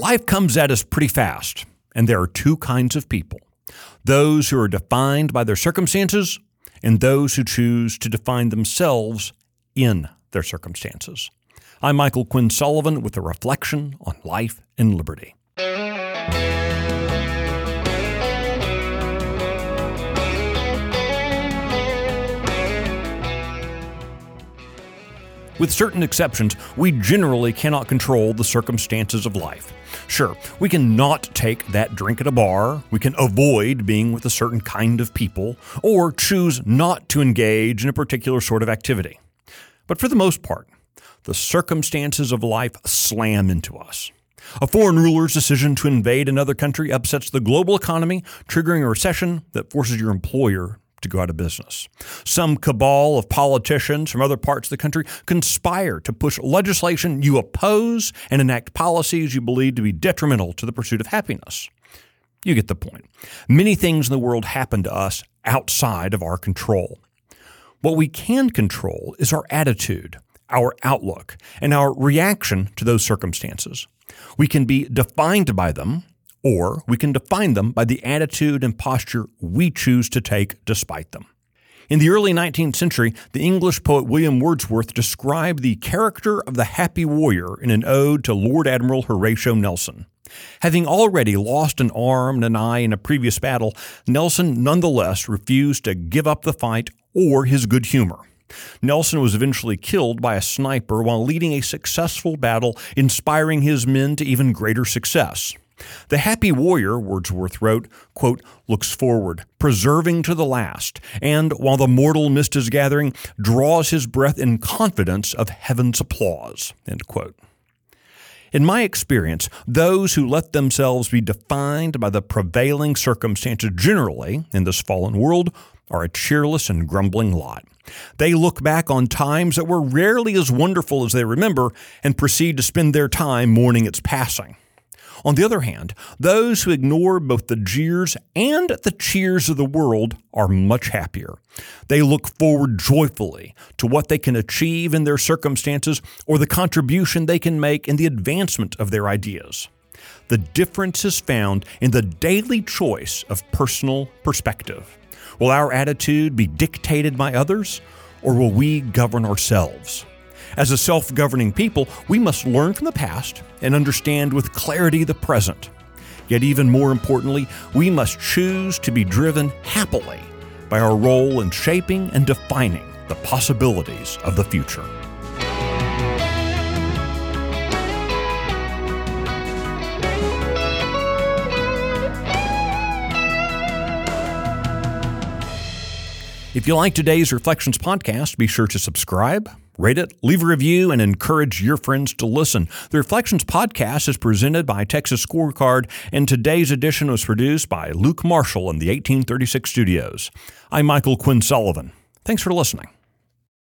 Life comes at us pretty fast, and there are two kinds of people those who are defined by their circumstances, and those who choose to define themselves in their circumstances. I'm Michael Quinn Sullivan with a reflection on life and liberty. With certain exceptions, we generally cannot control the circumstances of life. Sure, we can not take that drink at a bar, we can avoid being with a certain kind of people, or choose not to engage in a particular sort of activity. But for the most part, the circumstances of life slam into us. A foreign ruler's decision to invade another country upsets the global economy, triggering a recession that forces your employer to go out of business. Some cabal of politicians from other parts of the country conspire to push legislation you oppose and enact policies you believe to be detrimental to the pursuit of happiness. You get the point. Many things in the world happen to us outside of our control. What we can control is our attitude, our outlook, and our reaction to those circumstances. We can be defined by them, or we can define them by the attitude and posture we choose to take despite them. In the early 19th century, the English poet William Wordsworth described the character of the happy warrior in an ode to Lord Admiral Horatio Nelson. Having already lost an arm and an eye in a previous battle, Nelson nonetheless refused to give up the fight or his good humor. Nelson was eventually killed by a sniper while leading a successful battle, inspiring his men to even greater success. The happy warrior, Wordsworth wrote, quote, looks forward, preserving to the last, and while the mortal mist is gathering, draws his breath in confidence of heaven's applause. End quote. In my experience, those who let themselves be defined by the prevailing circumstances generally in this fallen world are a cheerless and grumbling lot. They look back on times that were rarely as wonderful as they remember and proceed to spend their time mourning its passing. On the other hand, those who ignore both the jeers and the cheers of the world are much happier. They look forward joyfully to what they can achieve in their circumstances or the contribution they can make in the advancement of their ideas. The difference is found in the daily choice of personal perspective. Will our attitude be dictated by others, or will we govern ourselves? As a self governing people, we must learn from the past and understand with clarity the present. Yet, even more importantly, we must choose to be driven happily by our role in shaping and defining the possibilities of the future. If you like today's Reflections podcast, be sure to subscribe, rate it, leave a review, and encourage your friends to listen. The Reflections podcast is presented by Texas Scorecard, and today's edition was produced by Luke Marshall in the 1836 studios. I'm Michael Quinn Sullivan. Thanks for listening.